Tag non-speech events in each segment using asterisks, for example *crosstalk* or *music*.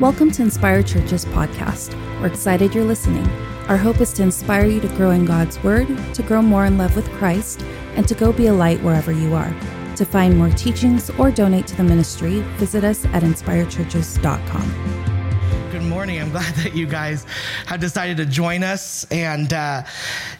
Welcome to Inspire Church's podcast. We're excited you're listening. Our hope is to inspire you to grow in God's Word, to grow more in love with Christ, and to go be a light wherever you are. To find more teachings or donate to the ministry, visit us at inspirechurches.com good morning. I'm *laughs* glad that you guys have decided to join us. And, uh,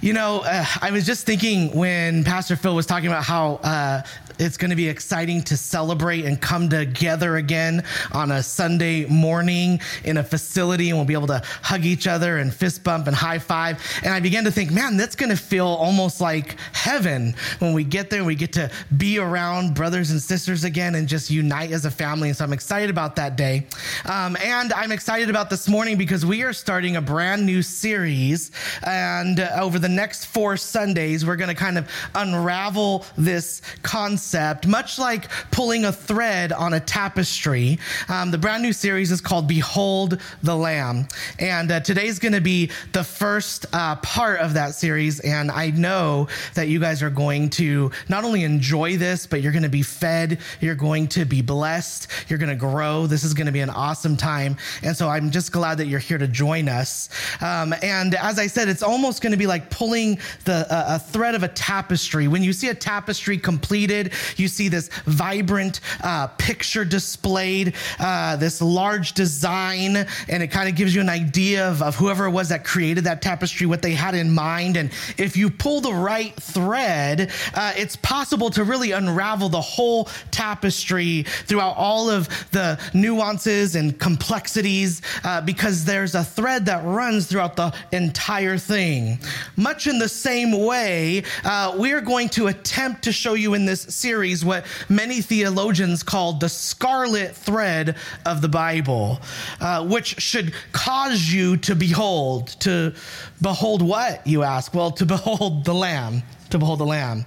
you know, uh, I was just thinking when Pastor Phil was talking about how uh, it's going to be exciting to celebrate and come together again on a Sunday morning in a facility, and we'll be able to hug each other and fist bump and high five. And I began to think, man, that's going to feel almost like heaven when we get there and we get to be around brothers and sisters again and just unite as a family. And so I'm excited about that day. Um, and I'm excited about this morning because we are starting a brand new series. And uh, over the next four Sundays, we're going to kind of unravel this concept concept, much like pulling a thread on a tapestry. Um, the brand new series is called Behold the Lamb. And uh, today's going to be the first uh, part of that series. And I know that you guys are going to not only enjoy this, but you're going to be fed, you're going to be blessed, you're going to grow. This is going to be an awesome time. And so I'm just glad that you're here to join us. Um, and as I said, it's almost going to be like pulling the uh, a thread of a tapestry. When you see a tapestry completed, you see this vibrant uh, picture displayed, uh, this large design, and it kind of gives you an idea of, of whoever it was that created that tapestry, what they had in mind. And if you pull the right thread, uh, it's possible to really unravel the whole tapestry throughout all of the nuances and complexities uh, because there's a thread that runs throughout the entire thing. Much in the same way, uh, we're going to attempt to show you in this series what many theologians call the scarlet thread of the Bible, uh, which should cause you to behold. To behold what, you ask? Well, to behold the Lamb. To behold the Lamb.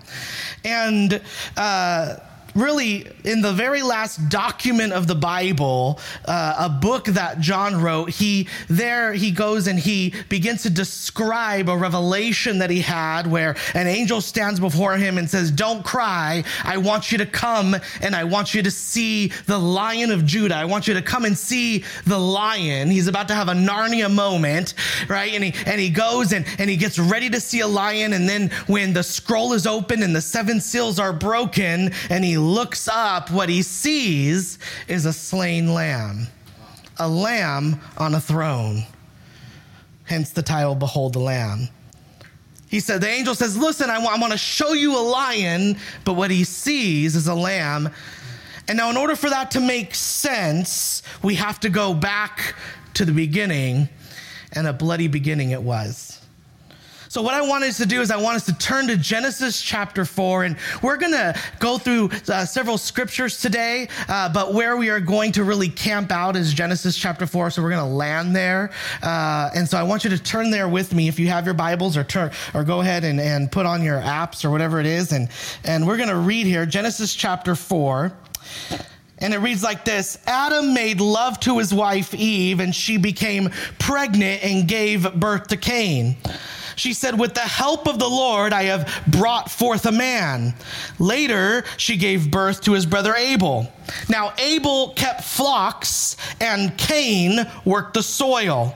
And, uh, really in the very last document of the Bible, uh, a book that John wrote, he there he goes and he begins to describe a revelation that he had where an angel stands before him and says, "Don't cry. I want you to come and I want you to see the Lion of Judah. I want you to come and see the lion." He's about to have a Narnia moment, right? And he and he goes and and he gets ready to see a lion and then when the scroll is open and the seven seals are broken and he looks up, what he sees is a slain lamb, a lamb on a throne. Hence the title, Behold the Lamb. He said, The angel says, Listen, I want, I want to show you a lion, but what he sees is a lamb. And now, in order for that to make sense, we have to go back to the beginning, and a bloody beginning it was. So, what I want us to do is, I want us to turn to Genesis chapter 4, and we're going to go through uh, several scriptures today, uh, but where we are going to really camp out is Genesis chapter 4. So, we're going to land there. Uh, and so, I want you to turn there with me if you have your Bibles, or turn, or go ahead and, and put on your apps or whatever it is. And, and we're going to read here Genesis chapter 4. And it reads like this Adam made love to his wife Eve, and she became pregnant and gave birth to Cain. She said, With the help of the Lord, I have brought forth a man. Later, she gave birth to his brother Abel. Now, Abel kept flocks, and Cain worked the soil.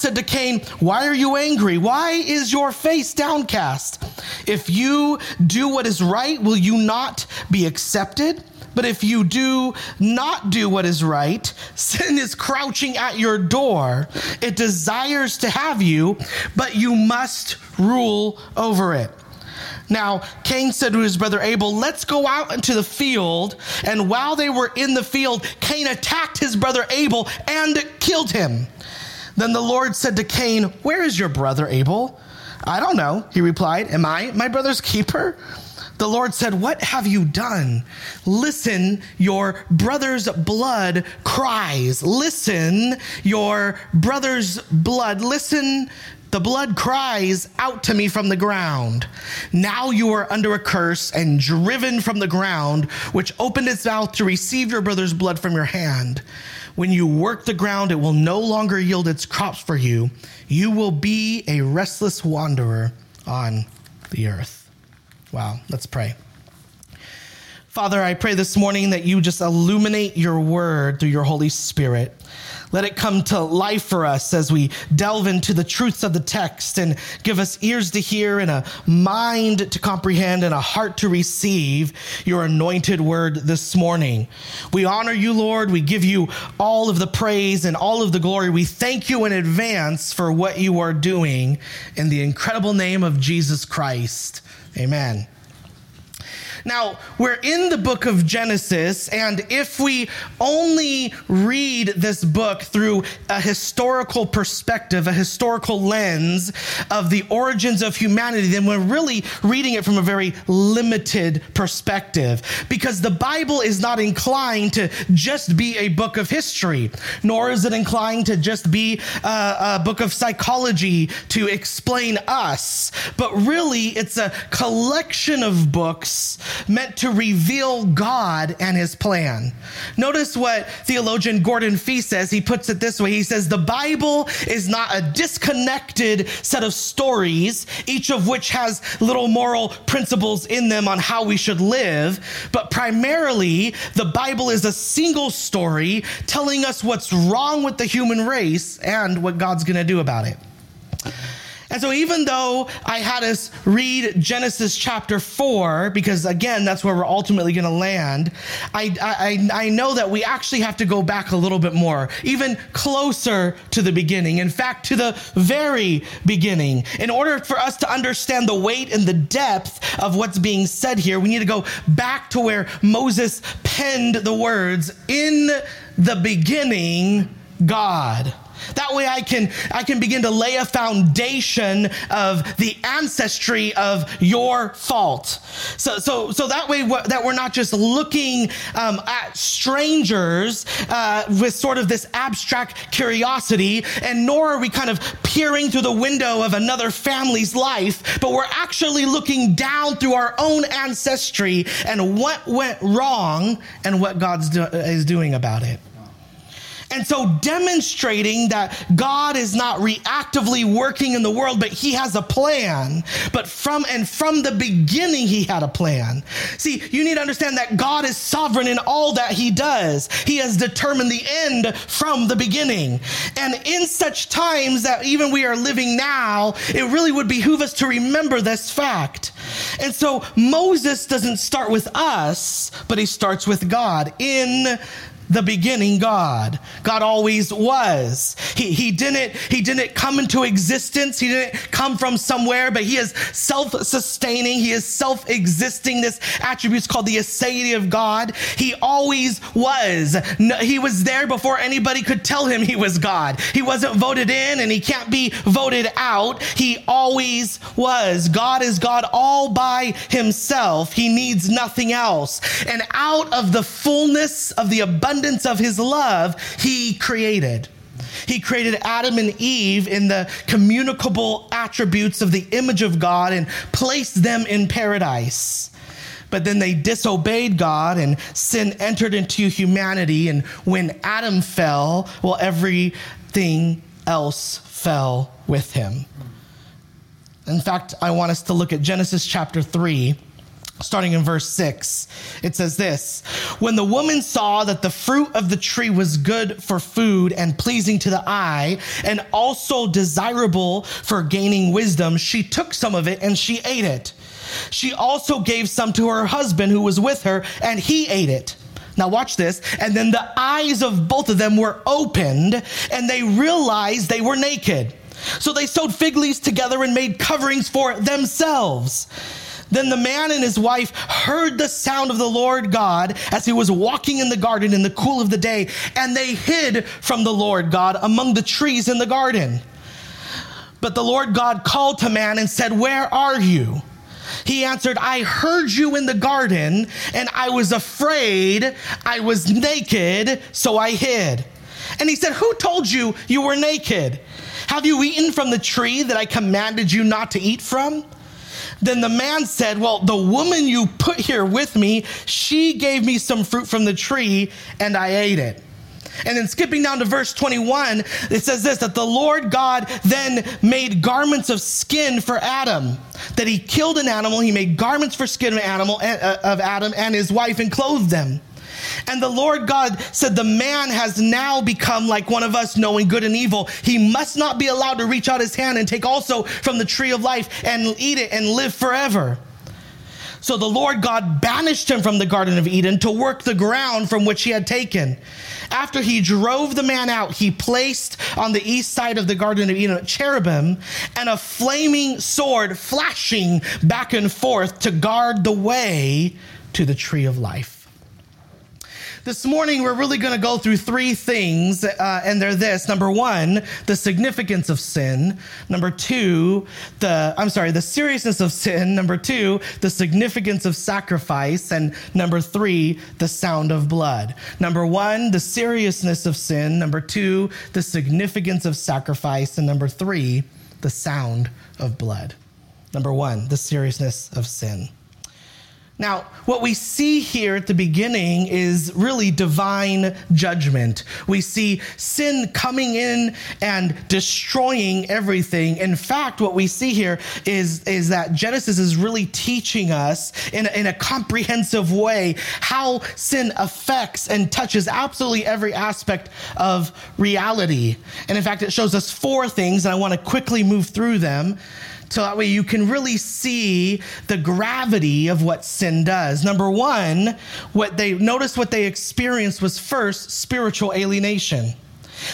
said to Cain, Why are you angry? Why is your face downcast? If you do what is right, will you not be accepted? But if you do not do what is right, *laughs* sin is crouching at your door. It desires to have you, but you must rule over it. Now, Cain said to his brother Abel, Let's go out into the field. And while they were in the field, Cain attacked his brother Abel and killed him. Then the Lord said to Cain, Where is your brother Abel? I don't know, he replied. Am I my brother's keeper? the Lord said, What have you done? Listen, your brother's blood cries. Listen, your brother's blood. Listen, the blood cries out to me from the ground. Now you are under a curse and driven from the ground, which opened its mouth to receive your brother's blood from your hand. When you work the ground, it will no longer yield its crops for you. You will be a restless wanderer on the earth. Wow, let's pray. Father, I pray this morning that you just illuminate your word through your Holy Spirit. Let it come to life for us as we delve into the truths of the text and give us ears to hear and a mind to comprehend and a heart to receive your anointed word this morning. We honor you, Lord. We give you all of the praise and all of the glory. We thank you in advance for what you are doing in the incredible name of Jesus Christ. Amen. Now, we're in the book of Genesis, and if we only read this book through a historical perspective, a historical lens of the origins of humanity, then we're really reading it from a very limited perspective. Because the Bible is not inclined to just be a book of history, nor is it inclined to just be a, a book of psychology to explain us, but really it's a collection of books meant to reveal God and his plan. Notice what theologian Gordon Fee says. He puts it this way He says, The Bible is not a disconnected set of stories, each of which has little moral principles in them on how we should live, but primarily the Bible is a single story telling us what's wrong with the human race and what God's going to do about it. And so, even though I had us read Genesis chapter four, because again, that's where we're ultimately going to land, I, I, I know that we actually have to go back a little bit more, even closer to the beginning. In fact, to the very beginning. In order for us to understand the weight and the depth of what's being said here, we need to go back to where Moses penned the words, In the beginning, God. That way I can, I can begin to lay a foundation of the ancestry of your fault. So, so, so that way that we're not just looking um, at strangers uh, with sort of this abstract curiosity, and nor are we kind of peering through the window of another family's life, but we're actually looking down through our own ancestry and what went wrong and what God do- is doing about it. And so demonstrating that God is not reactively working in the world, but he has a plan. But from and from the beginning, he had a plan. See, you need to understand that God is sovereign in all that he does. He has determined the end from the beginning. And in such times that even we are living now, it really would behoove us to remember this fact. And so Moses doesn't start with us, but he starts with God in the beginning God. God always was. He, he didn't, he didn't come into existence. He didn't come from somewhere, but he is self-sustaining. He is self-existing. This attribute is called the aseity of God. He always was. He was there before anybody could tell him he was God. He wasn't voted in and he can't be voted out. He always was. God is God all by himself. He needs nothing else. And out of the fullness of the abundance abundance of his love, he created. He created Adam and Eve in the communicable attributes of the image of God and placed them in paradise. But then they disobeyed God and sin entered into humanity. And when Adam fell, well, everything else fell with him. In fact, I want us to look at Genesis chapter 3 starting in verse 6. It says this When the woman saw that the fruit of the tree was good for food and pleasing to the eye, and also desirable for gaining wisdom, she took some of it and she ate it. She also gave some to her husband who was with her, and he ate it. Now, watch this. And then the eyes of both of them were opened, and they realized they were naked. So they sewed fig leaves together and made coverings for themselves. Then the man and his wife heard the sound of the Lord God as he was walking in the garden in the cool of the day, and they hid from the Lord God among the trees in the garden. But the Lord God called to man and said, Where are you? He answered, I heard you in the garden, and I was afraid. I was naked, so I hid. And he said, Who told you you were naked? Have you eaten from the tree that I commanded you not to eat from? Then the man said, Well, the woman you put here with me, she gave me some fruit from the tree, and I ate it. And then skipping down to verse 21, it says this that the Lord God then made garments of skin for Adam. That he killed an animal, he made garments for skin of animal uh, of Adam and his wife and clothed them. And the Lord God said, The man has now become like one of us, knowing good and evil. He must not be allowed to reach out his hand and take also from the tree of life and eat it and live forever. So the Lord God banished him from the Garden of Eden to work the ground from which he had taken. After he drove the man out, he placed on the east side of the Garden of Eden a cherubim and a flaming sword flashing back and forth to guard the way to the tree of life. This morning, we're really going to go through three things, uh, and they're this. Number one, the significance of sin. Number two, the, I'm sorry, the seriousness of sin. Number two, the significance of sacrifice. And number three, the sound of blood. Number one, the seriousness of sin. Number two, the significance of sacrifice. And number three, the sound of blood. Number one, the seriousness of sin. Now, what we see here at the beginning is really divine judgment. We see sin coming in and destroying everything. In fact, what we see here is, is that Genesis is really teaching us in in a comprehensive way how sin affects and touches absolutely every aspect of reality. And in fact, it shows us four things, and I want to quickly move through them so that way you can really see the gravity of what sin does. Number one, what they notice what they experienced was first spiritual alienation.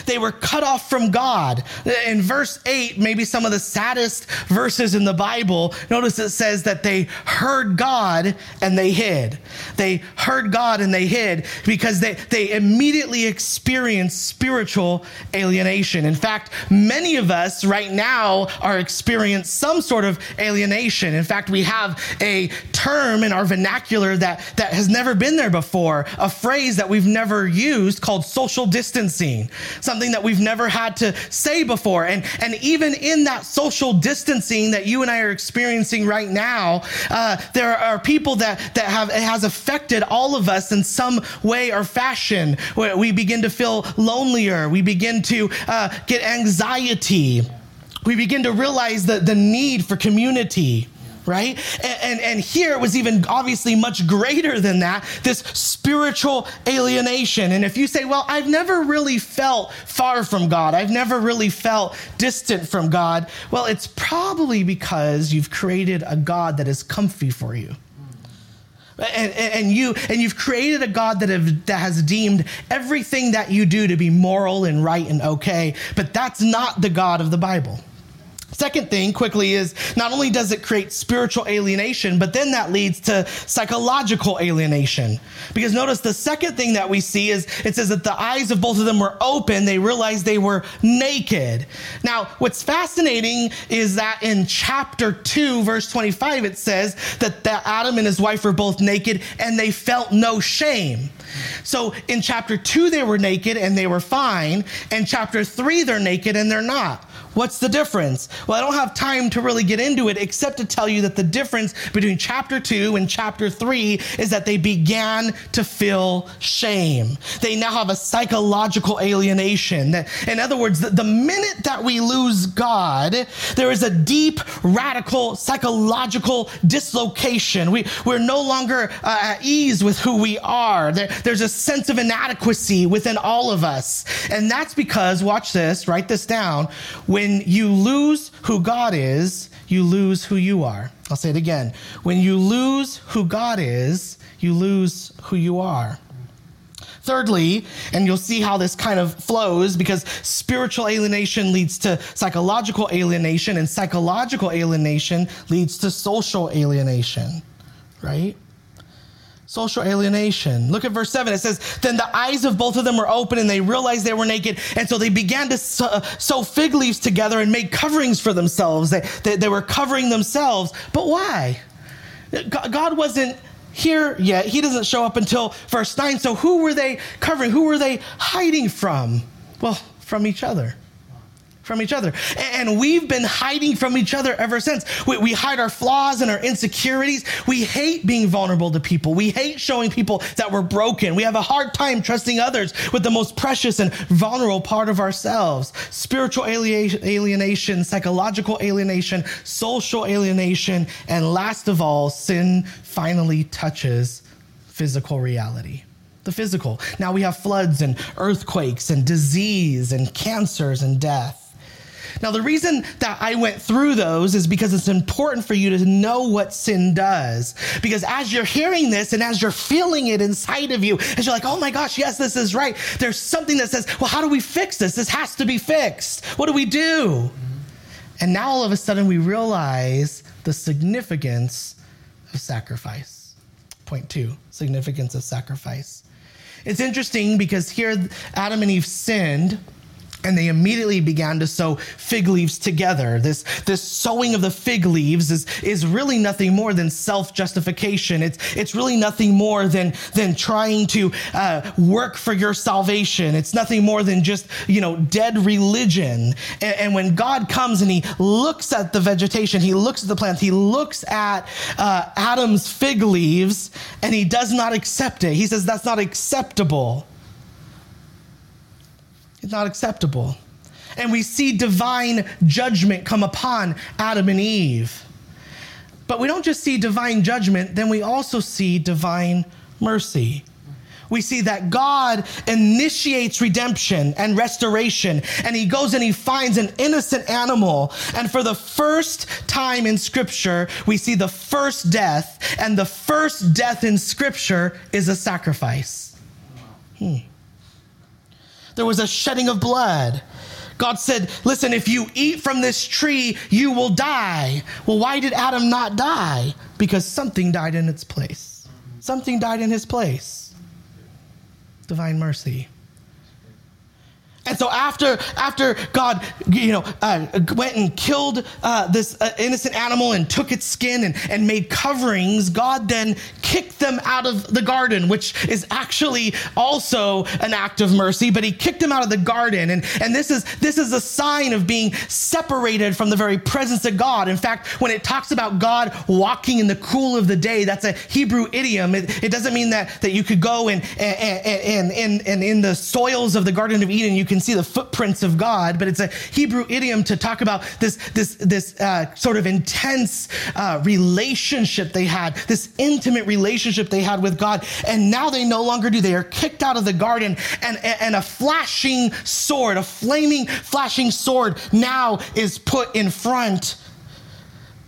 They were cut off from God. In verse 8, maybe some of the saddest verses in the Bible, notice it says that they heard God and they hid. They heard God and they hid because they, they immediately experienced spiritual alienation. In fact, many of us right now are experiencing some sort of alienation. In fact, we have a term in our vernacular that, that has never been there before, a phrase that we've never used called social distancing something that we've never had to say before. And, and even in that social distancing that you and I are experiencing right now, uh, there are people that, that have, it has affected all of us in some way or fashion. We begin to feel lonelier. We begin to uh, get anxiety. We begin to realize the, the need for community right? And, and, and, here it was even obviously much greater than that this spiritual alienation. And if you say, well, I've never really felt far from God, I've never really felt distant from God, well, it's probably because you've created a God that is comfy for you. And, and, you and you've created a God that, have, that has deemed everything that you do to be moral and right and okay, but that's not the God of the Bible. Second thing, quickly, is not only does it create spiritual alienation, but then that leads to psychological alienation. Because notice the second thing that we see is it says that the eyes of both of them were open. They realized they were naked. Now, what's fascinating is that in chapter 2, verse 25, it says that, that Adam and his wife were both naked and they felt no shame. So in chapter 2, they were naked and they were fine. In chapter 3, they're naked and they're not. What's the difference? Well, I don't have time to really get into it except to tell you that the difference between chapter 2 and chapter 3 is that they began to feel shame. They now have a psychological alienation. In other words, the minute that we lose God, there is a deep, radical psychological dislocation. We, we're no longer uh, at ease with who we are. There, there's a sense of inadequacy within all of us. And that's because, watch this, write this down, when when you lose who God is, you lose who you are. I'll say it again. When you lose who God is, you lose who you are. Thirdly, and you'll see how this kind of flows because spiritual alienation leads to psychological alienation, and psychological alienation leads to social alienation, right? Social alienation. Look at verse 7. It says, Then the eyes of both of them were open and they realized they were naked. And so they began to uh, sew fig leaves together and make coverings for themselves. They, they, they were covering themselves. But why? God wasn't here yet. He doesn't show up until verse 9. So who were they covering? Who were they hiding from? Well, from each other from each other. And we've been hiding from each other ever since. We, we, hide our flaws and our insecurities. We hate being vulnerable to people. We hate showing people that we're broken. We have a hard time trusting others with the most precious and vulnerable part of ourselves spiritual alienation, psychological alienation, social alienation, and last of all, sin finally touches physical reality the physical. Now we have floods and earthquakes and disease and cancers and death. Now, the reason that I went through those is because it's important for you to know what sin does. Because as you're hearing this and as you're feeling it inside of you, as you're like, oh my gosh, yes, this is right, there's something that says, well, how do we fix this? This has to be fixed. What do we do? And now all of a sudden we realize the significance of sacrifice. Point two significance of sacrifice. It's interesting because here Adam and Eve sinned and they immediately began to sew fig leaves together. This, this sewing of the fig leaves is, is really nothing more than self justification. It's, it's really nothing more than, than trying to uh, work for your salvation. It's nothing more than just, you know, dead religion. And, and, when God comes and he looks at the vegetation, he looks at the plants, he looks at uh, Adam's fig leaves, and he does not accept it. He says, that's not acceptable. It's not acceptable. And we see divine judgment come upon Adam and Eve. But we don't just see divine judgment, then we also see divine mercy. We see that God initiates redemption and restoration, and he goes and he finds an innocent animal. And for the first time in Scripture, we see the first death, and the first death in Scripture is a sacrifice. Hmm there was a shedding of blood. God said, Listen, if you eat from this tree, you will die. Well, why did Adam not die? Because something died in its place. Something died in his place. Divine mercy. And so after after God, you know, uh, went and killed uh, this uh, innocent animal and took its skin and, and made coverings, God then kicked them out of the garden, which is actually also an act of mercy. But He kicked them out of the garden, and and this is this is a sign of being separated from the very presence of God. In fact, when it talks about God walking in the cool of the day, that's a Hebrew idiom. It, it doesn't mean that that you could go and and and, and, and in the soils of the Garden of Eden you can can see the footprints of God, but it's a Hebrew idiom to talk about this, this, this uh, sort of intense uh, relationship they had, this intimate relationship they had with God. And now they no longer do. They are kicked out of the garden, and, and a flashing sword, a flaming, flashing sword, now is put in front.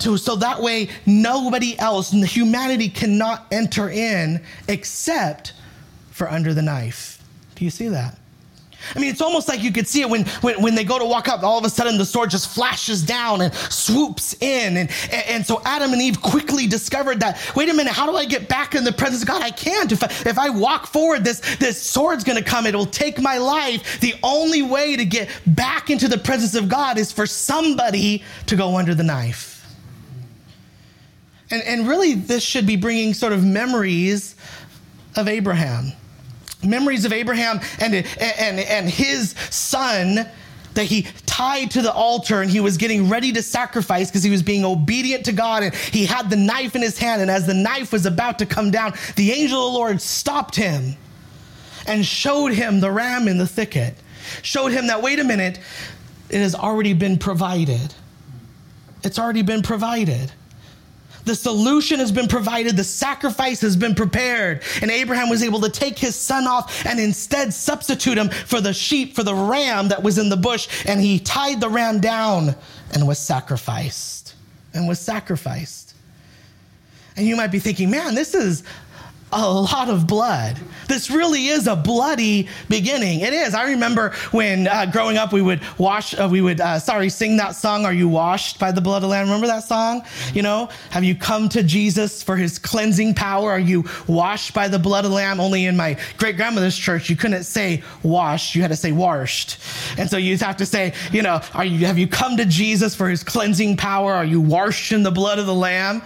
To, so that way nobody else and the humanity cannot enter in except for under the knife. Do you see that? I mean, it's almost like you could see it when, when, when they go to walk up, all of a sudden the sword just flashes down and swoops in. And, and, and, so Adam and Eve quickly discovered that, wait a minute, how do I get back in the presence of God? I can't. If I, if I walk forward, this, this sword's going to come. It will take my life. The only way to get back into the presence of God is for somebody to go under the knife. And, and really, this should be bringing sort of memories of Abraham memories of Abraham and, and, and his son that he tied to the altar and he was getting ready to sacrifice because he was being obedient to God and he had the knife in his hand. And as the knife was about to come down, the angel of the Lord stopped him and showed him the ram in the thicket, showed him that, wait a minute, it has already been provided. It's already been provided. The solution has been provided, the sacrifice has been prepared. And Abraham was able to take his son off and instead substitute him for the sheep, for the ram that was in the bush. And he tied the ram down and was sacrificed. And was sacrificed. And you might be thinking, man, this is a lot of blood. This really is a bloody beginning. It is. I remember when uh, growing up, we would wash, uh, we would, uh, sorry, sing that song, Are You Washed by the Blood of the Lamb? Remember that song? You know, have you come to Jesus for his cleansing power? Are you washed by the blood of the Lamb? Only in my great grandmother's church, you couldn't say washed, you had to say washed. And so you'd have to say, you know, are you, have you come to Jesus for his cleansing power? Are you washed in the blood of the Lamb?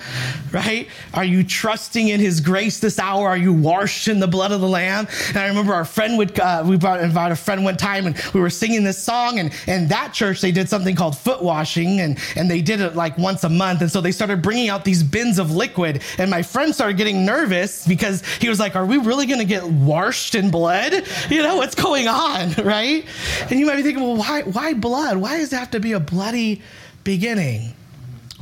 Right? Are you trusting in his grace this hour? Are you washed in the blood of the Lamb? And I remember our friend would, uh, we brought, invited a friend one time and we were singing this song. And, and that church, they did something called foot washing and, and they did it like once a month. And so they started bringing out these bins of liquid. And my friend started getting nervous because he was like, Are we really going to get washed in blood? You know, what's going on? *laughs* Right? And you might be thinking, Well, why, why blood? Why does it have to be a bloody beginning?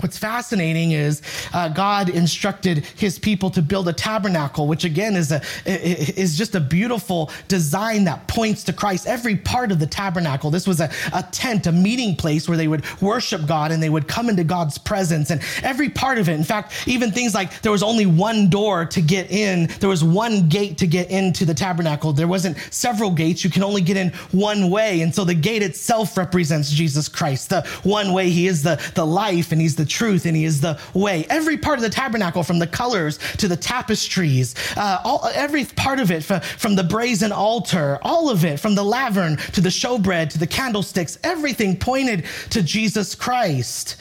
What's fascinating is uh, God instructed his people to build a tabernacle, which again is a is just a beautiful design that points to Christ. Every part of the tabernacle, this was a, a tent, a meeting place where they would worship God and they would come into God's presence. And every part of it, in fact, even things like there was only one door to get in, there was one gate to get into the tabernacle. There wasn't several gates. You can only get in one way. And so the gate itself represents Jesus Christ. The one way he is the, the life and he's the truth and he is the way. Every part of the tabernacle, from the colors to the tapestries, uh, all, every part of it, from the brazen altar, all of it, from the laver to the showbread to the candlesticks, everything pointed to Jesus Christ.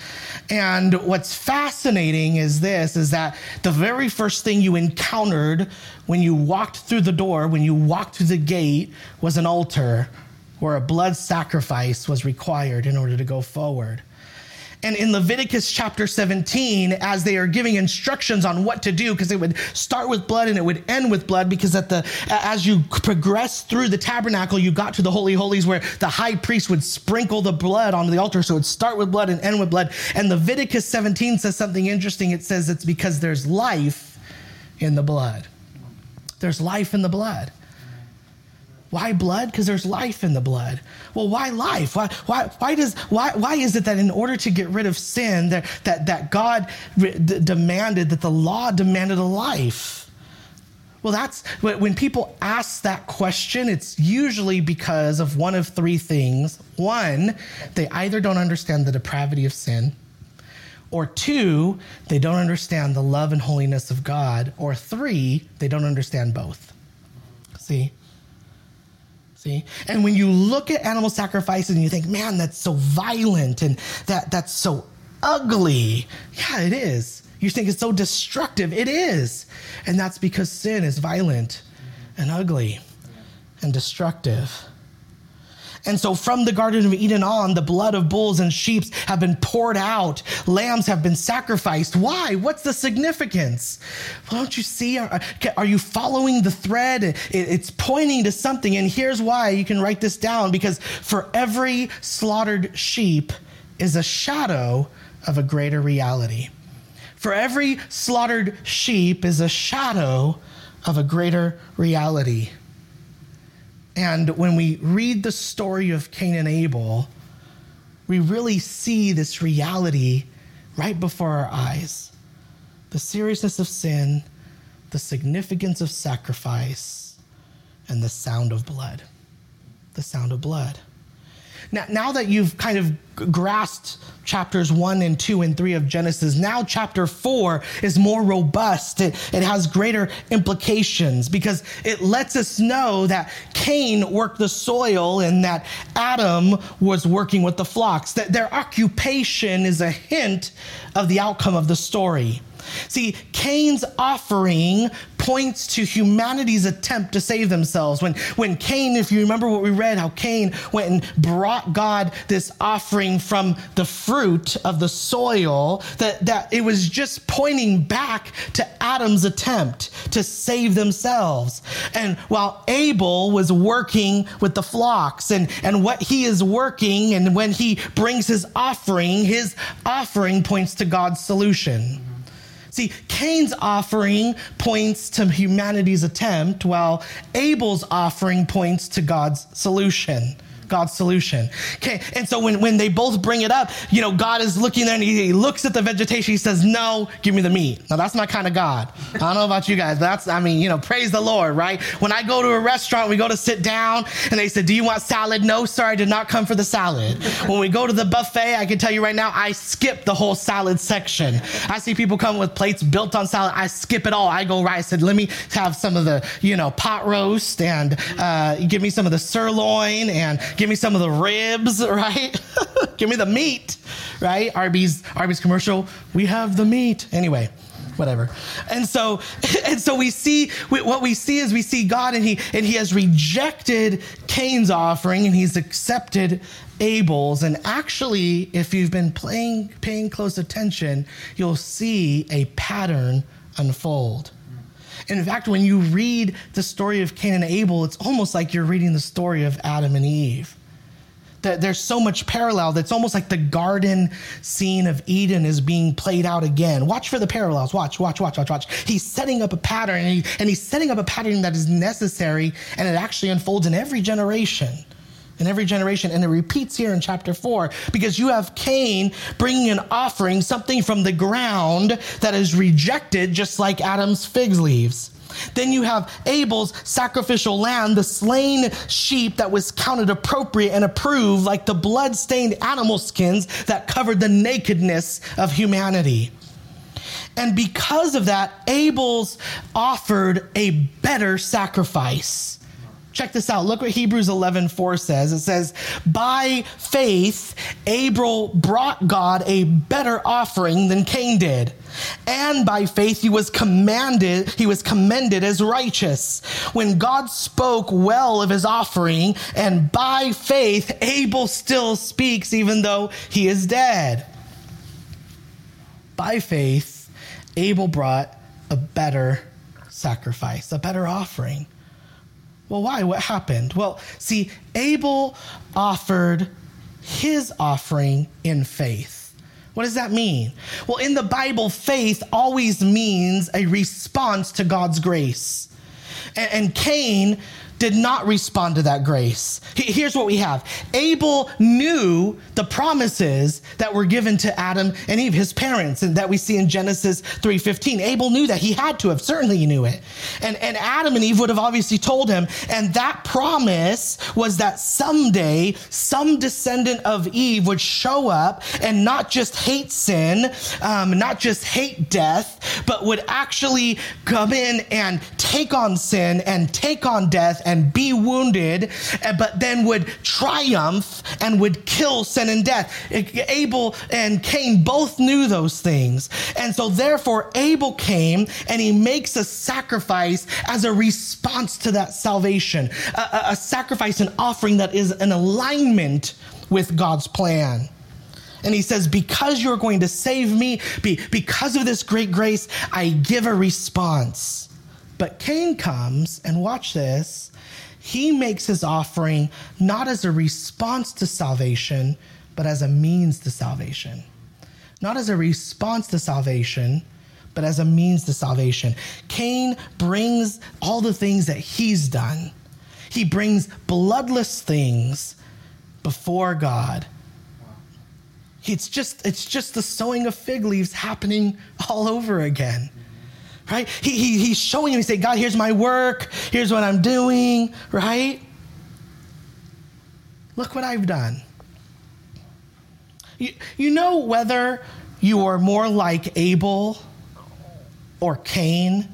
And what's fascinating is this is that the very first thing you encountered when you walked through the door, when you walked through the gate, was an altar where a blood sacrifice was required in order to go forward. And in Leviticus chapter 17, as they are giving instructions on what to do, because it would start with blood and it would end with blood, because at the as you progress through the tabernacle, you got to the holy holies where the high priest would sprinkle the blood onto the altar. So it would start with blood and end with blood. And Leviticus 17 says something interesting. It says it's because there's life in the blood. There's life in the blood. Why blood? Because there's life in the blood. Well, why life? Why, why, why, does, why, why is it that in order to get rid of sin, that, that, that God re- d- demanded, that the law demanded a life? Well, that's when people ask that question, it's usually because of one of three things. One, they either don't understand the depravity of sin, or two, they don't understand the love and holiness of God, or three, they don't understand both. See? See? And when you look at animal sacrifices and you think, man, that's so violent and that, that's so ugly. Yeah, it is. You think it's so destructive. It is. And that's because sin is violent and ugly and destructive. And so from the Garden of Eden on, the blood of bulls and sheep have been poured out. Lambs have been sacrificed. Why? What's the significance? Well, don't you see? Are, are you following the thread? It's pointing to something. And here's why you can write this down because for every slaughtered sheep is a shadow of a greater reality. For every slaughtered sheep is a shadow of a greater reality. And when we read the story of Cain and Abel, we really see this reality right before our eyes the seriousness of sin, the significance of sacrifice, and the sound of blood. The sound of blood. Now, now that you've kind of grasped chapters one and two and three of Genesis, now chapter four is more robust. It, it has greater implications because it lets us know that Cain worked the soil and that Adam was working with the flocks, that their occupation is a hint of the outcome of the story. See, Cain's offering points to humanity's attempt to save themselves. When, when Cain, if you remember what we read, how Cain went and brought God this offering from the fruit of the soil, that, that it was just pointing back to Adam's attempt to save themselves. And while Abel was working with the flocks and, and what he is working, and when he brings his offering, his offering points to God's solution. See, Cain's offering points to humanity's attempt, while Abel's offering points to God's solution. God's solution. Okay, and so when, when they both bring it up, you know, God is looking there and he, he looks at the vegetation. He says, No, give me the meat. Now, that's my kind of God. I don't know about you guys, that's, I mean, you know, praise the Lord, right? When I go to a restaurant, we go to sit down and they said, Do you want salad? No, sir, I did not come for the salad. When we go to the buffet, I can tell you right now, I skip the whole salad section. I see people come with plates built on salad. I skip it all. I go right. I said, Let me have some of the, you know, pot roast and uh, give me some of the sirloin and give me some of the ribs, *laughs* right? give me the meat, right? Arby's, Arby's commercial. We have the meat. Anyway, whatever. And so, *laughs* and so we see what we see is we see God, and he and he has rejected Cain's offering, and he's accepted Abel's. And actually, if you've been playing, paying close attention, you'll see a pattern unfold. In fact, when you read the story of Cain and Abel, it's almost like you're reading the story of Adam and Eve. There's so much parallel that's almost like the garden scene of Eden is being played out again. Watch for the parallels. Watch, watch, watch, watch, watch. He's setting up a pattern and, he, and he's setting up a pattern that is necessary and it actually unfolds in every generation in every generation. And it repeats here in chapter four because you have Cain bringing an offering, something from the ground that is rejected, just like Adam's fig leaves. Then you have Abel's sacrificial lamb, the slain sheep that was counted appropriate and approved, like the blood stained animal skins that covered the nakedness of humanity. And because of that, Abel's offered a better sacrifice. Check this out. Look what Hebrews 11 4 says. It says, By faith, Abel brought God a better offering than Cain did. And by faith, he was commanded, he was commended as righteous. When God spoke well of his offering, and by faith, Abel still speaks even though he is dead. By faith, Abel brought a better sacrifice, a better offering. Well, why? What happened? Well, see, Abel offered his offering in faith. What does that mean? Well, in the Bible, faith always means a response to God's grace. And, Cain did not respond to that grace. Here's what we have Abel knew the promises that were given to Adam and Eve, his parents, and that we see in Genesis 3:15. Abel knew that he had to have, certainly he knew it. And, and Adam and Eve would have obviously told him. And that promise was that someday some descendant of Eve would show up and not just hate sin, um, not just hate death, but would actually come in and take on sin and take on death and be wounded, eh, but then would triumph and would kill sin and death. Abel and Cain both knew those things. And so, therefore, Abel came and he makes a sacrifice as a response to that salvation, a, a sacrifice, an offering that is an alignment with God's plan. And he says, Because you're going to save me, because of this great grace, I give a response. But Cain comes, and watch this, he makes his offering not as a response to salvation, but as a means to salvation. Not as a response to salvation, but as a means to salvation. Cain brings all the things that he's done. He brings bloodless things before God. It's just, it's just the sewing of fig leaves happening all over again right? He, he, he's showing him, he's saying, God, here's my work, here's what I'm doing, right? Look what I've done. You, you know whether you are more like Abel or Cain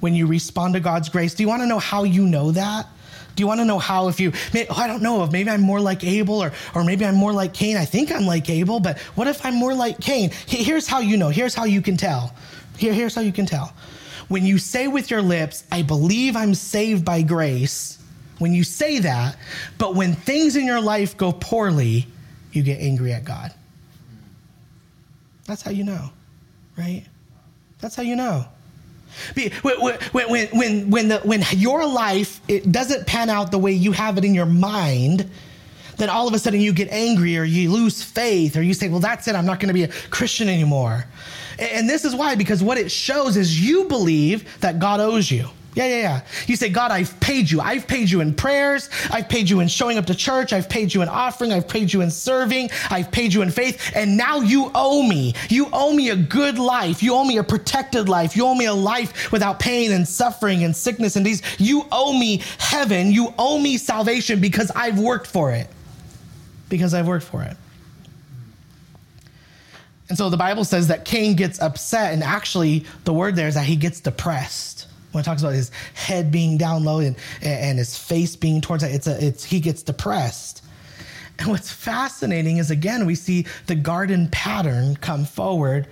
when you respond to God's grace? Do you want to know how you know that? Do you want to know how if you, oh, I don't know, if maybe I'm more like Abel or, or maybe I'm more like Cain. I think I'm like Abel, but what if I'm more like Cain? Here's how you know. Here's how you can tell. Here, here's how you can tell. When you say with your lips, I believe I'm saved by grace, when you say that, but when things in your life go poorly, you get angry at God. That's how you know, right? That's how you know. When, when, when, when, the, when your life it doesn't pan out the way you have it in your mind, then all of a sudden you get angry or you lose faith or you say, well, that's it, I'm not going to be a Christian anymore. And this is why, because what it shows is you believe that God owes you. Yeah, yeah, yeah. You say, God, I've paid you. I've paid you in prayers. I've paid you in showing up to church. I've paid you in offering. I've paid you in serving. I've paid you in faith. And now you owe me. You owe me a good life. You owe me a protected life. You owe me a life without pain and suffering and sickness and these. You owe me heaven. You owe me salvation because I've worked for it. Because I've worked for it. And so the Bible says that Cain gets upset, and actually, the word there is that he gets depressed when it talks about his head being down low and, and his face being towards it, it's a, it's, he gets depressed. And what's fascinating is again, we see the garden pattern come forward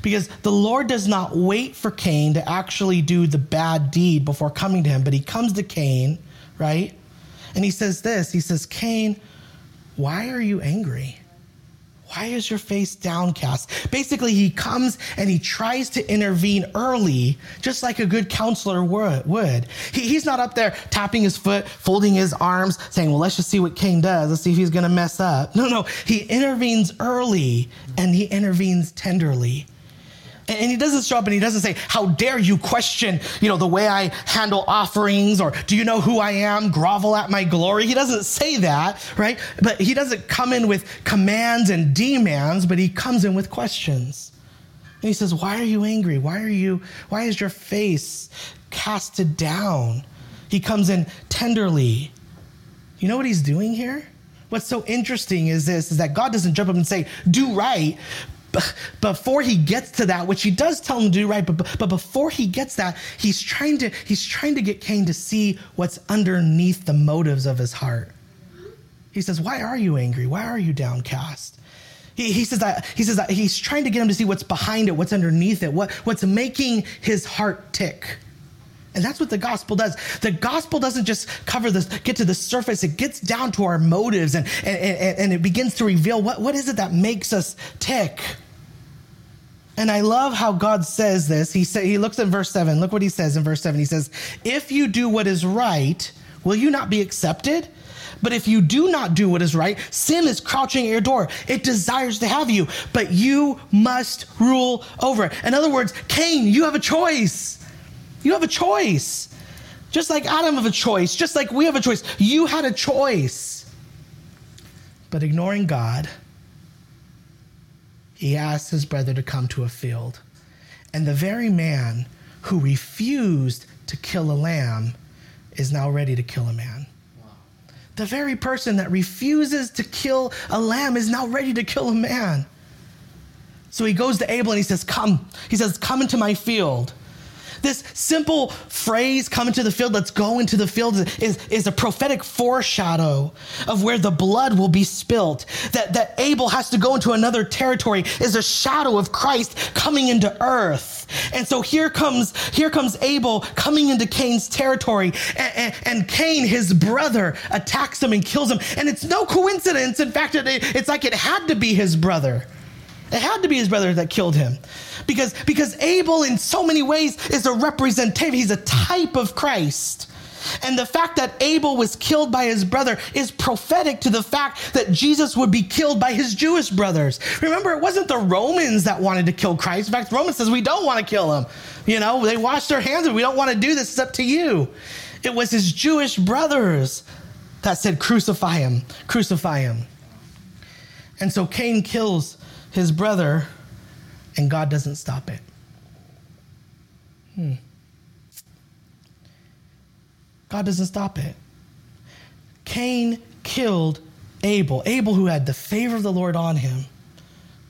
because the Lord does not wait for Cain to actually do the bad deed before coming to him, but he comes to Cain, right? And he says this He says, Cain, why are you angry? Why is your face downcast? Basically, he comes and he tries to intervene early, just like a good counselor would. He, he's not up there tapping his foot, folding his arms, saying, Well, let's just see what Cain does. Let's see if he's going to mess up. No, no. He intervenes early and he intervenes tenderly. And he doesn't show up and he doesn't say, How dare you question, you know, the way I handle offerings or do you know who I am? Grovel at my glory. He doesn't say that, right? But he doesn't come in with commands and demands, but he comes in with questions. And he says, Why are you angry? Why are you, why is your face casted down? He comes in tenderly. You know what he's doing here? What's so interesting is this is that God doesn't jump up and say, do right, before he gets to that, which he does tell him to do right, but, but before he gets that, he's trying to he's trying to get Cain to see what's underneath the motives of his heart. He says, "Why are you angry? Why are you downcast?" He, he says that he says that he's trying to get him to see what's behind it, what's underneath it, what, what's making his heart tick. And that's what the gospel does. The gospel doesn't just cover this, get to the surface, it gets down to our motives and, and, and, and it begins to reveal what, what is it that makes us tick. And I love how God says this. He say, he looks at verse 7. Look what he says in verse 7. He says, If you do what is right, will you not be accepted? But if you do not do what is right, sin is crouching at your door. It desires to have you, but you must rule over it. In other words, Cain, you have a choice. You have a choice. Just like Adam have a choice, just like we have a choice. You had a choice. But ignoring God, he asked his brother to come to a field. And the very man who refused to kill a lamb is now ready to kill a man. The very person that refuses to kill a lamb is now ready to kill a man. So he goes to Abel and he says, Come. He says, Come into my field. This simple phrase, come into the field, let's go into the field, is, is a prophetic foreshadow of where the blood will be spilt. That, that Abel has to go into another territory is a shadow of Christ coming into earth. And so here comes, here comes Abel coming into Cain's territory, and, and, and Cain, his brother, attacks him and kills him. And it's no coincidence. In fact, it, it's like it had to be his brother. It had to be his brother that killed him. Because, because Abel, in so many ways, is a representative. He's a type of Christ. And the fact that Abel was killed by his brother is prophetic to the fact that Jesus would be killed by his Jewish brothers. Remember, it wasn't the Romans that wanted to kill Christ. In fact, Romans says we don't want to kill him. You know, they washed their hands and we don't want to do this. It's up to you. It was his Jewish brothers that said, crucify him, crucify him. And so Cain kills his brother, and God doesn't stop it. Hmm. God doesn't stop it. Cain killed Abel, Abel who had the favor of the Lord on him,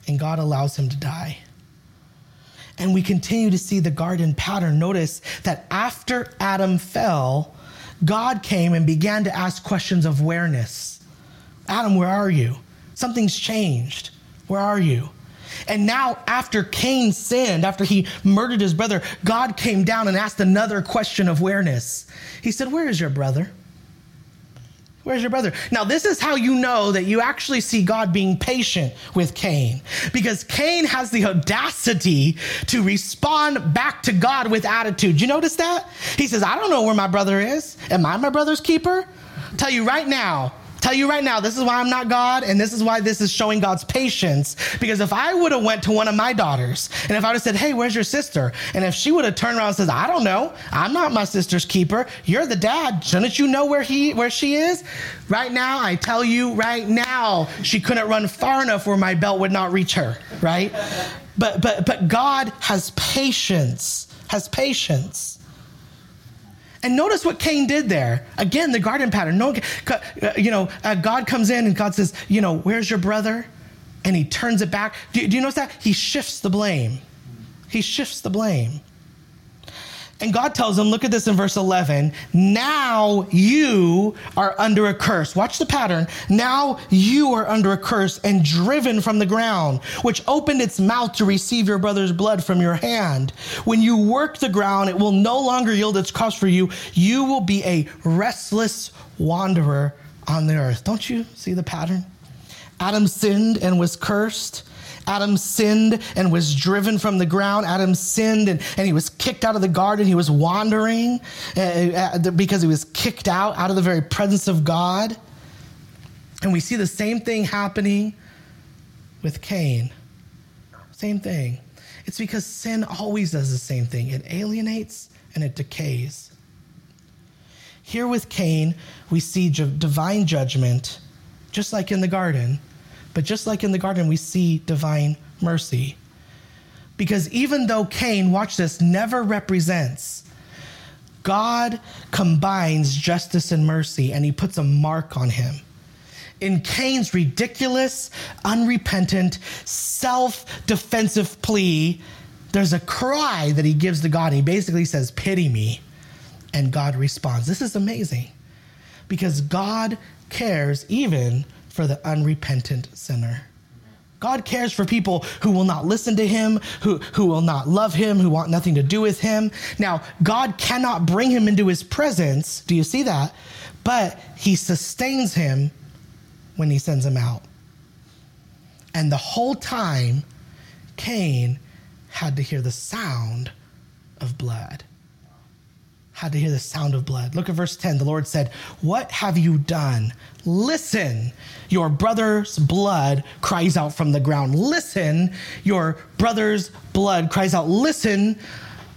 and God allows him to die. And we continue to see the garden pattern. Notice that after Adam fell, God came and began to ask questions of awareness. Adam, where are you? Something's changed. Where are you? And now, after Cain sinned, after he murdered his brother, God came down and asked another question of awareness. He said, Where is your brother? Where's your brother? Now, this is how you know that you actually see God being patient with Cain. Because Cain has the audacity to respond back to God with attitude. You notice that? He says, I don't know where my brother is. Am I my brother's keeper? I'll tell you right now, tell you right now, this is why I'm not God, and this is why this is showing God's patience. Because if I would have went to one of my daughters, and if I would have said, "Hey, where's your sister?" and if she would have turned around and says, "I don't know, I'm not my sister's keeper. You're the dad. Shouldn't you know where he where she is?" Right now, I tell you, right now, she couldn't run far enough where my belt would not reach her. Right? But but but God has patience. Has patience. And notice what Cain did there. Again, the garden pattern. No, uh, you know, uh, God comes in and God says, you know, where's your brother? And he turns it back. Do, do you notice that? He shifts the blame. He shifts the blame. And God tells him, look at this in verse 11. Now you are under a curse. Watch the pattern. Now you are under a curse and driven from the ground, which opened its mouth to receive your brother's blood from your hand. When you work the ground, it will no longer yield its crops for you. You will be a restless wanderer on the earth. Don't you see the pattern? Adam sinned and was cursed. Adam sinned and was driven from the ground. Adam sinned and, and he was kicked out of the garden. He was wandering uh, uh, because he was kicked out, out of the very presence of God. And we see the same thing happening with Cain. Same thing. It's because sin always does the same thing it alienates and it decays. Here with Cain, we see divine judgment, just like in the garden. But just like in the garden, we see divine mercy. Because even though Cain, watch this, never represents, God combines justice and mercy and he puts a mark on him. In Cain's ridiculous, unrepentant, self defensive plea, there's a cry that he gives to God. He basically says, Pity me. And God responds. This is amazing because God cares even for the unrepentant sinner. God cares for people who will not listen to him, who, who will not love him, who want nothing to do with him. Now, God cannot bring him into his presence. Do you see that? But he sustains him when he sends him out. And the whole time, Cain had to hear the sound of blood had to hear the sound of blood. Look at verse 10. The Lord said, What have you done? Listen, your brother's blood cries out from the ground. Listen, your brother's blood cries out. Listen,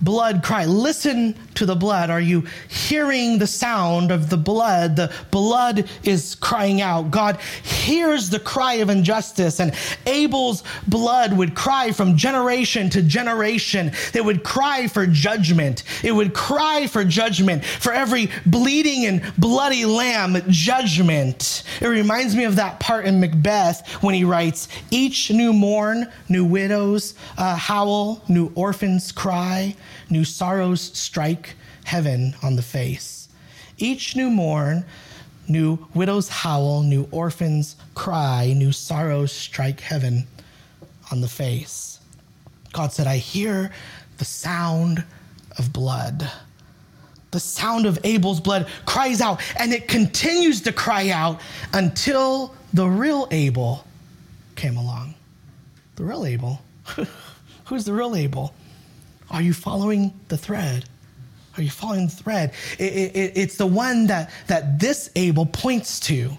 blood cry. Listen to the blood. Are you hearing the sound of the blood? The blood is crying out. God hears the cry of injustice, and Abel's blood would cry from generation to generation. It would cry for judgment. It would cry for judgment. For every bleeding and bloody lamb, judgment. It reminds me of that part in Macbeth when he writes, Each new morn, new widows uh, howl, new orphans cry new sorrows strike heaven on the face. Each new morn, new widows howl, new orphans cry, new sorrows strike heaven on the face. God said, I hear the sound of blood. The sound of Abel's blood cries out, and it continues to cry out until the real Abel came along. The real Abel. *laughs* Who's the real Abel? Are you following the thread? Are you following the thread? It, it, it's the one that, that this Abel points to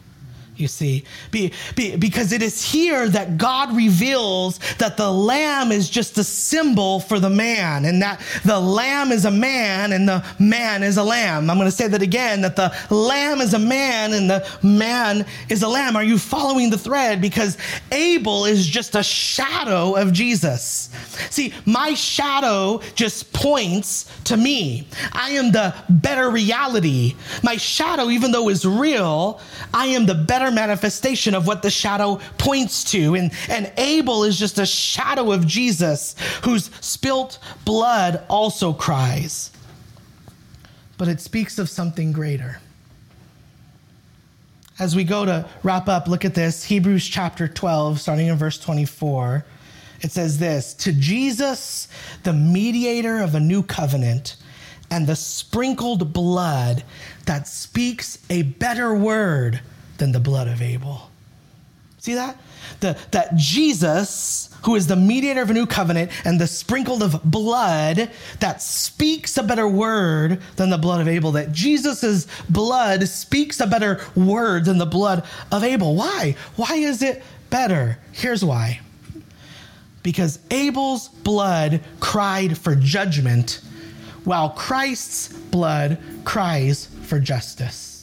you see. Be, be, because it is here that God reveals that the lamb is just a symbol for the man, and that the lamb is a man and the man is a lamb. I'm going to say that again that the lamb is a man and the man is a lamb. Are you following the thread? Because Abel is just a shadow of Jesus. See, my shadow just points to me. I am the better reality. My shadow, even though is real, I am the better manifestation of what the shadow points to. And, and Abel is just a shadow of Jesus whose spilt blood also cries. But it speaks of something greater. As we go to wrap up, look at this Hebrews chapter 12, starting in verse 24. It says this To Jesus, the mediator of a new covenant, and the sprinkled blood that speaks a better word than the blood of Abel. See that? The, that Jesus, who is the mediator of a new covenant and the sprinkled of blood that speaks a better word than the blood of Abel, that Jesus' blood speaks a better word than the blood of Abel. Why? Why is it better? Here's why. Because Abel's blood cried for judgment, while Christ's blood cries for justice.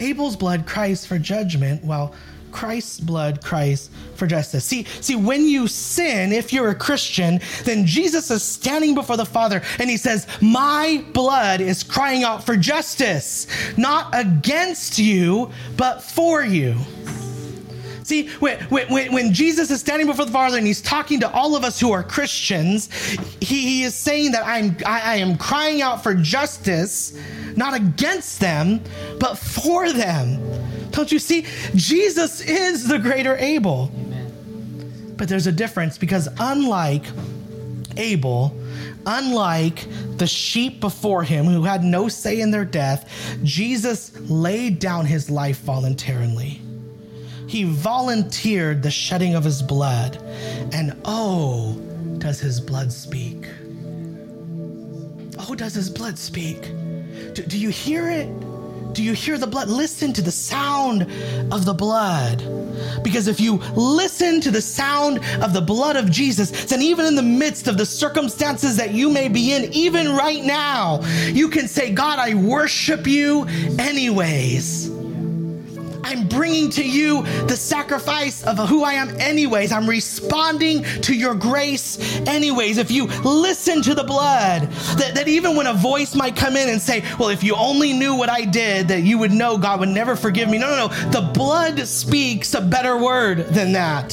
Abel's blood cries for judgment, while Christ's blood cries for justice. See, see, when you sin, if you're a Christian, then Jesus is standing before the Father and he says, My blood is crying out for justice, not against you, but for you. See, when, when, when, Jesus is standing before the Father and he's talking to all of us who are Christians, he, he is saying that I'm, I, I am crying out for justice, not against them, but for them. Don't you see? Jesus is the greater Abel. Amen. But there's a difference because unlike Abel, unlike the sheep before him who had no say in their death, Jesus laid down his life voluntarily he volunteered the shedding of his blood. And oh, does his blood speak? Oh, does his blood speak? Do, do you hear it? Do you hear the blood? Listen to the sound of the blood. Because if you listen to the sound of the blood of Jesus, then even in the midst of the circumstances that you may be in, even right now, you can say, God, I worship you anyways. I'm bringing to you the sacrifice of who I am, anyways. I'm responding to your grace, anyways. If you listen to the blood, that, that even when a voice might come in and say, Well, if you only knew what I did, that you would know God would never forgive me. No, no, no. The blood speaks a better word than that.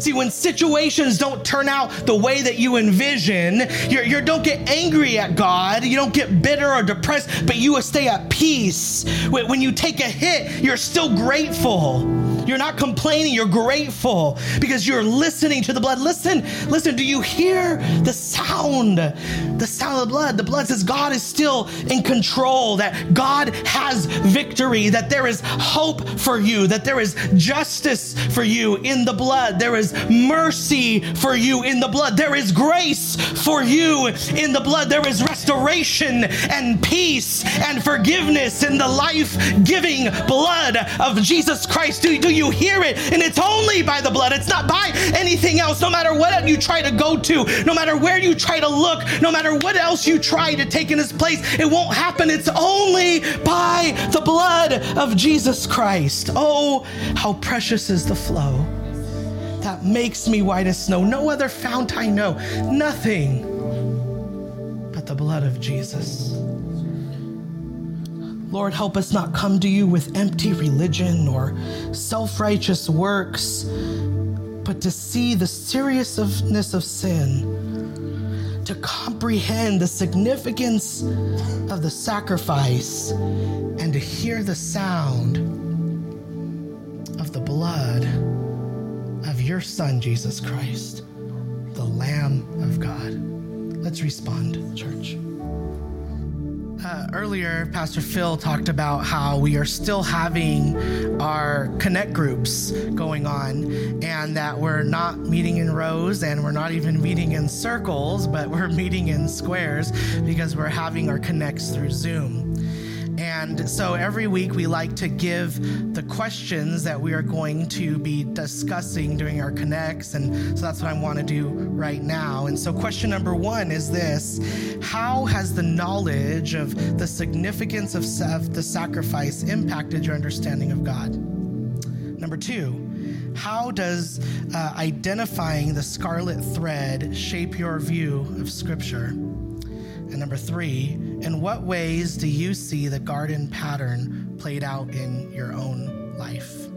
See, when situations don't turn out the way that you envision, you you don't get angry at God, you don't get bitter or depressed, but you stay at peace. When you take a hit, you're still grateful. You're not complaining, you're grateful because you're listening to the blood. Listen, listen, do you hear the sound? The sound of the blood. The blood says God is still in control, that God has victory, that there is hope for you, that there is justice for you in the blood, there is mercy for you in the blood, there is grace for you in the blood, there is restoration and peace and forgiveness in the life giving blood of Jesus Christ. Do, do you hear it? And it's only by the blood, it's not by anything else. No matter what you try to go to, no matter where you try to look, no matter what else you try to take in its place, it won't happen. It's only by the blood of Jesus Christ. Oh, how precious is the flow that makes me white as snow. No other fount I know, nothing but the blood of Jesus. Lord, help us not come to you with empty religion or self righteous works, but to see the seriousness of sin, to comprehend the significance of the sacrifice, and to hear the sound of the blood of your Son, Jesus Christ, the Lamb of God. Let's respond, church. Uh, earlier, Pastor Phil talked about how we are still having our connect groups going on, and that we're not meeting in rows and we're not even meeting in circles, but we're *laughs* meeting in squares because we're having our connects through Zoom. And so every week we like to give the questions that we are going to be discussing during our connects. And so that's what I want to do right now. And so, question number one is this How has the knowledge of the significance of the sacrifice impacted your understanding of God? Number two, how does uh, identifying the scarlet thread shape your view of Scripture? And number three, in what ways do you see the garden pattern played out in your own life?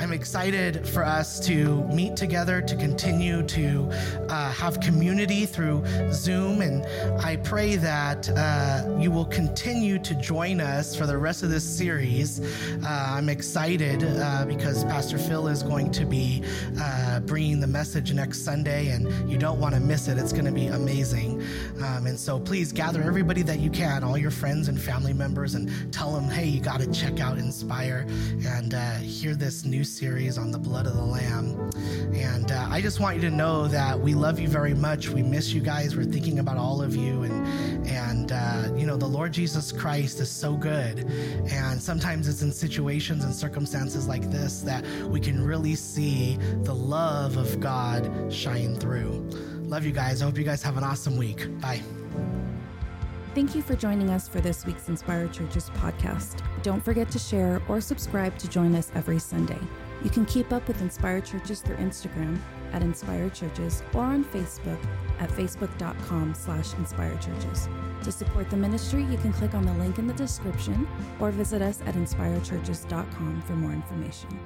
I'm excited for us to meet together, to continue to uh, have community through Zoom. And I pray that uh, you will continue to join us for the rest of this series. Uh, I'm excited uh, because Pastor Phil is going to be uh, bringing the message next Sunday, and you don't want to miss it. It's going to be amazing. Um, and so please gather everybody that you can, all your friends and family members, and tell them, hey, you got to check out Inspire and uh, hear this new series on the blood of the Lamb. And uh, I just want you to know that we love you very much. We miss you guys. We're thinking about all of you. And, and uh, you know, the Lord Jesus Christ is so good. And sometimes it's in situations and circumstances like this that we can really see the love of God shine through. Love you guys. I hope you guys have an awesome week. Bye. Thank you for joining us for this week's Inspire Churches podcast. Don't forget to share or subscribe to join us every Sunday. You can keep up with Inspire Churches through Instagram at Inspire Churches or on Facebook at facebook.com slash Inspire Churches. To support the ministry, you can click on the link in the description or visit us at inspirechurches.com for more information.